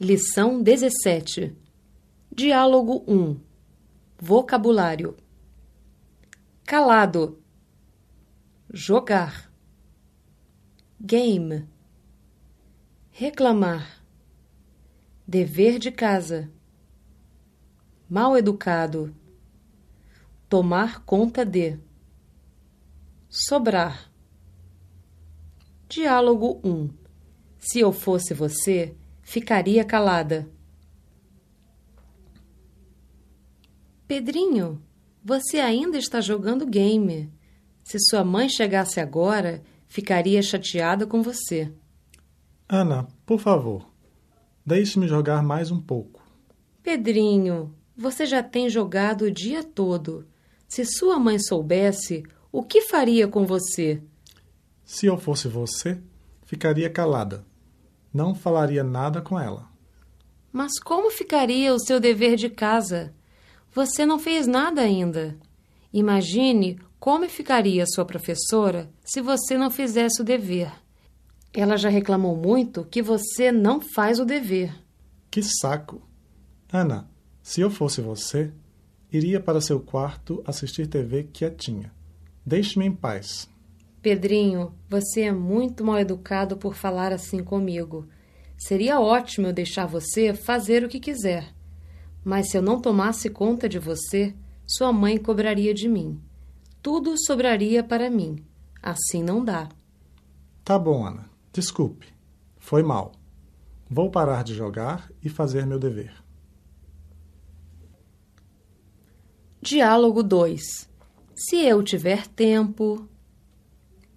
Lição 17. Diálogo 1. Vocabulário. Calado. Jogar. Game. Reclamar. Dever de casa. Mal educado. Tomar conta de. Sobrar. Diálogo 1. Se eu fosse você, ficaria calada. Pedrinho, você ainda está jogando game. Se sua mãe chegasse agora, ficaria chateada com você. Ana, por favor, deixe-me jogar mais um pouco. Pedrinho, você já tem jogado o dia todo. Se sua mãe soubesse, o que faria com você? Se eu fosse você, ficaria calada. Não falaria nada com ela. Mas como ficaria o seu dever de casa? Você não fez nada ainda. Imagine como ficaria sua professora se você não fizesse o dever. Ela já reclamou muito que você não faz o dever. Que saco! Ana, se eu fosse você, iria para seu quarto assistir TV quietinha. Deixe-me em paz. Pedrinho, você é muito mal educado por falar assim comigo. Seria ótimo eu deixar você fazer o que quiser. Mas se eu não tomasse conta de você, sua mãe cobraria de mim. Tudo sobraria para mim. Assim não dá. Tá bom, Ana. Desculpe. Foi mal. Vou parar de jogar e fazer meu dever. Diálogo 2. Se eu tiver tempo.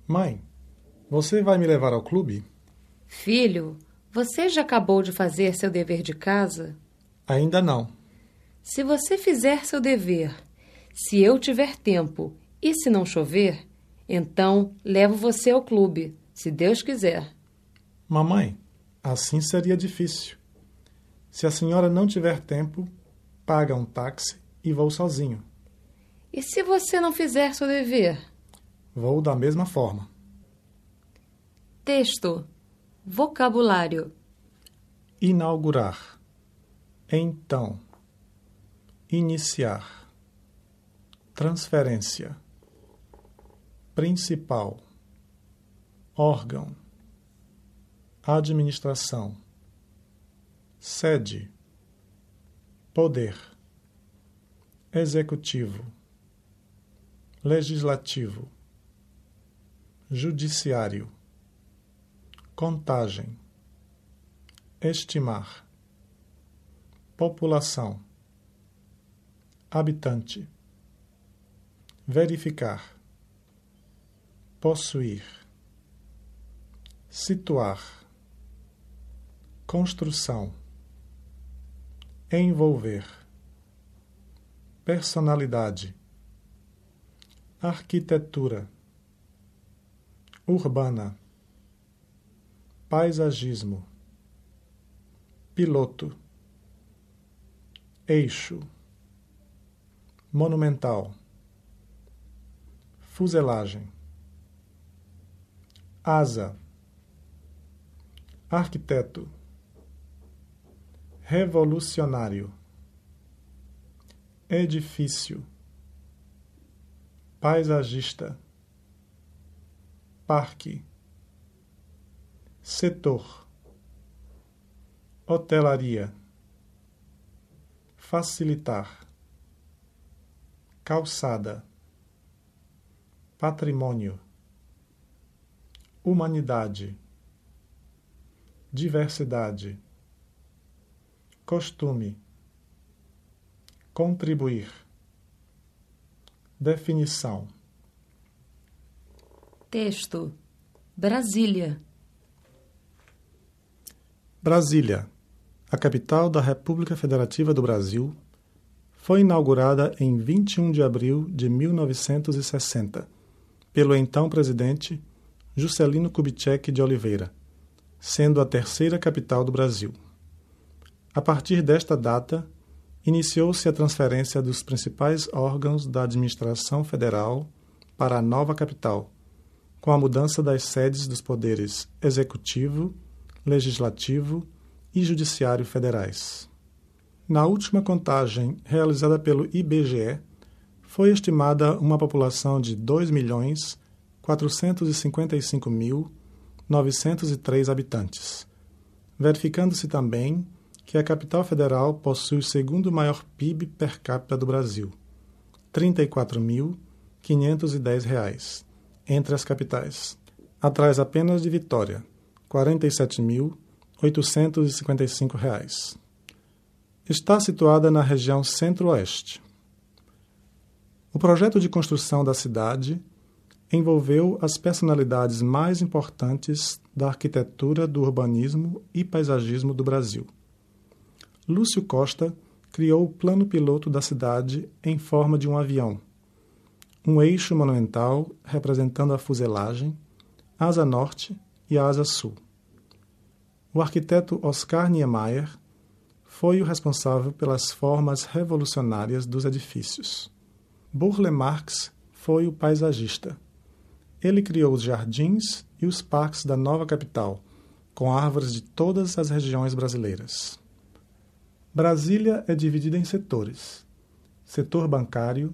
Mãe, você vai me levar ao clube? Filho, você já acabou de fazer seu dever de casa? Ainda não. Se você fizer seu dever, se eu tiver tempo e se não chover, então levo você ao clube, se Deus quiser. Mamãe, assim seria difícil. Se a senhora não tiver tempo, paga um táxi e vou sozinho. E se você não fizer seu dever? Vou da mesma forma. Texto. Vocabulário. Inaugurar. Então. Iniciar. Transferência. Principal. Órgão. Administração. Sede. Poder. Executivo. Legislativo. Judiciário. Contagem. Estimar. População. Habitante. Verificar. Possuir. Situar. Construção. Envolver. Personalidade. Arquitetura. Urbana. Paisagismo. Piloto. Eixo. Monumental. Fuselagem. Asa. Arquiteto. Revolucionário. Edifício. Paisagista. Parque. Setor. Hotelaria. Facilitar. Calçada. Patrimônio. Humanidade. Diversidade. Costume. Contribuir. Definição. Texto. Brasília. Brasília, a capital da República Federativa do Brasil, foi inaugurada em 21 de abril de 1960 pelo então presidente Juscelino Kubitschek de Oliveira, sendo a terceira capital do Brasil. A partir desta data, iniciou-se a transferência dos principais órgãos da administração federal para a nova capital, com a mudança das sedes dos poderes executivo, legislativo e Judiciário federais. Na última contagem realizada pelo IBGE, foi estimada uma população de 2.455.903 habitantes, verificando-se também que a capital federal possui o segundo maior PIB per capita do Brasil, R$ 34.510, entre as capitais, atrás apenas de Vitória, R$ 47.855. Está situada na região centro-oeste. O projeto de construção da cidade envolveu as personalidades mais importantes da arquitetura, do urbanismo e paisagismo do Brasil. Lúcio Costa criou o plano piloto da cidade em forma de um avião, um eixo monumental representando a fuselagem, asa norte e asa sul. O arquiteto Oscar Niemeyer foi o responsável pelas formas revolucionárias dos edifícios. Burle Marx foi o paisagista. Ele criou os jardins e os parques da nova capital, com árvores de todas as regiões brasileiras. Brasília é dividida em setores: setor bancário,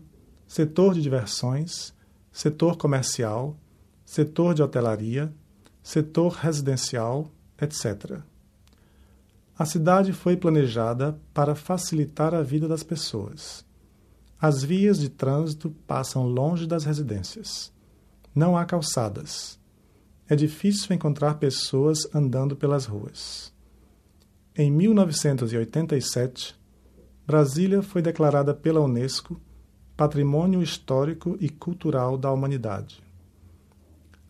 setor de diversões, setor comercial, setor de hotelaria, setor residencial, etc. A cidade foi planejada para facilitar a vida das pessoas. As vias de trânsito passam longe das residências. Não há calçadas. É difícil encontrar pessoas andando pelas ruas. Em 1987, Brasília foi declarada pela Unesco Patrimônio Histórico e Cultural da Humanidade.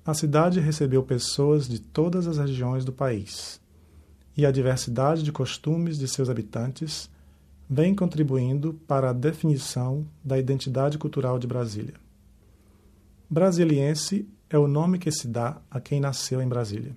A cidade recebeu pessoas de todas as regiões do país, e a diversidade de costumes de seus habitantes vem contribuindo para a definição da identidade cultural de Brasília. Brasiliense é o nome que se dá a quem nasceu em Brasília.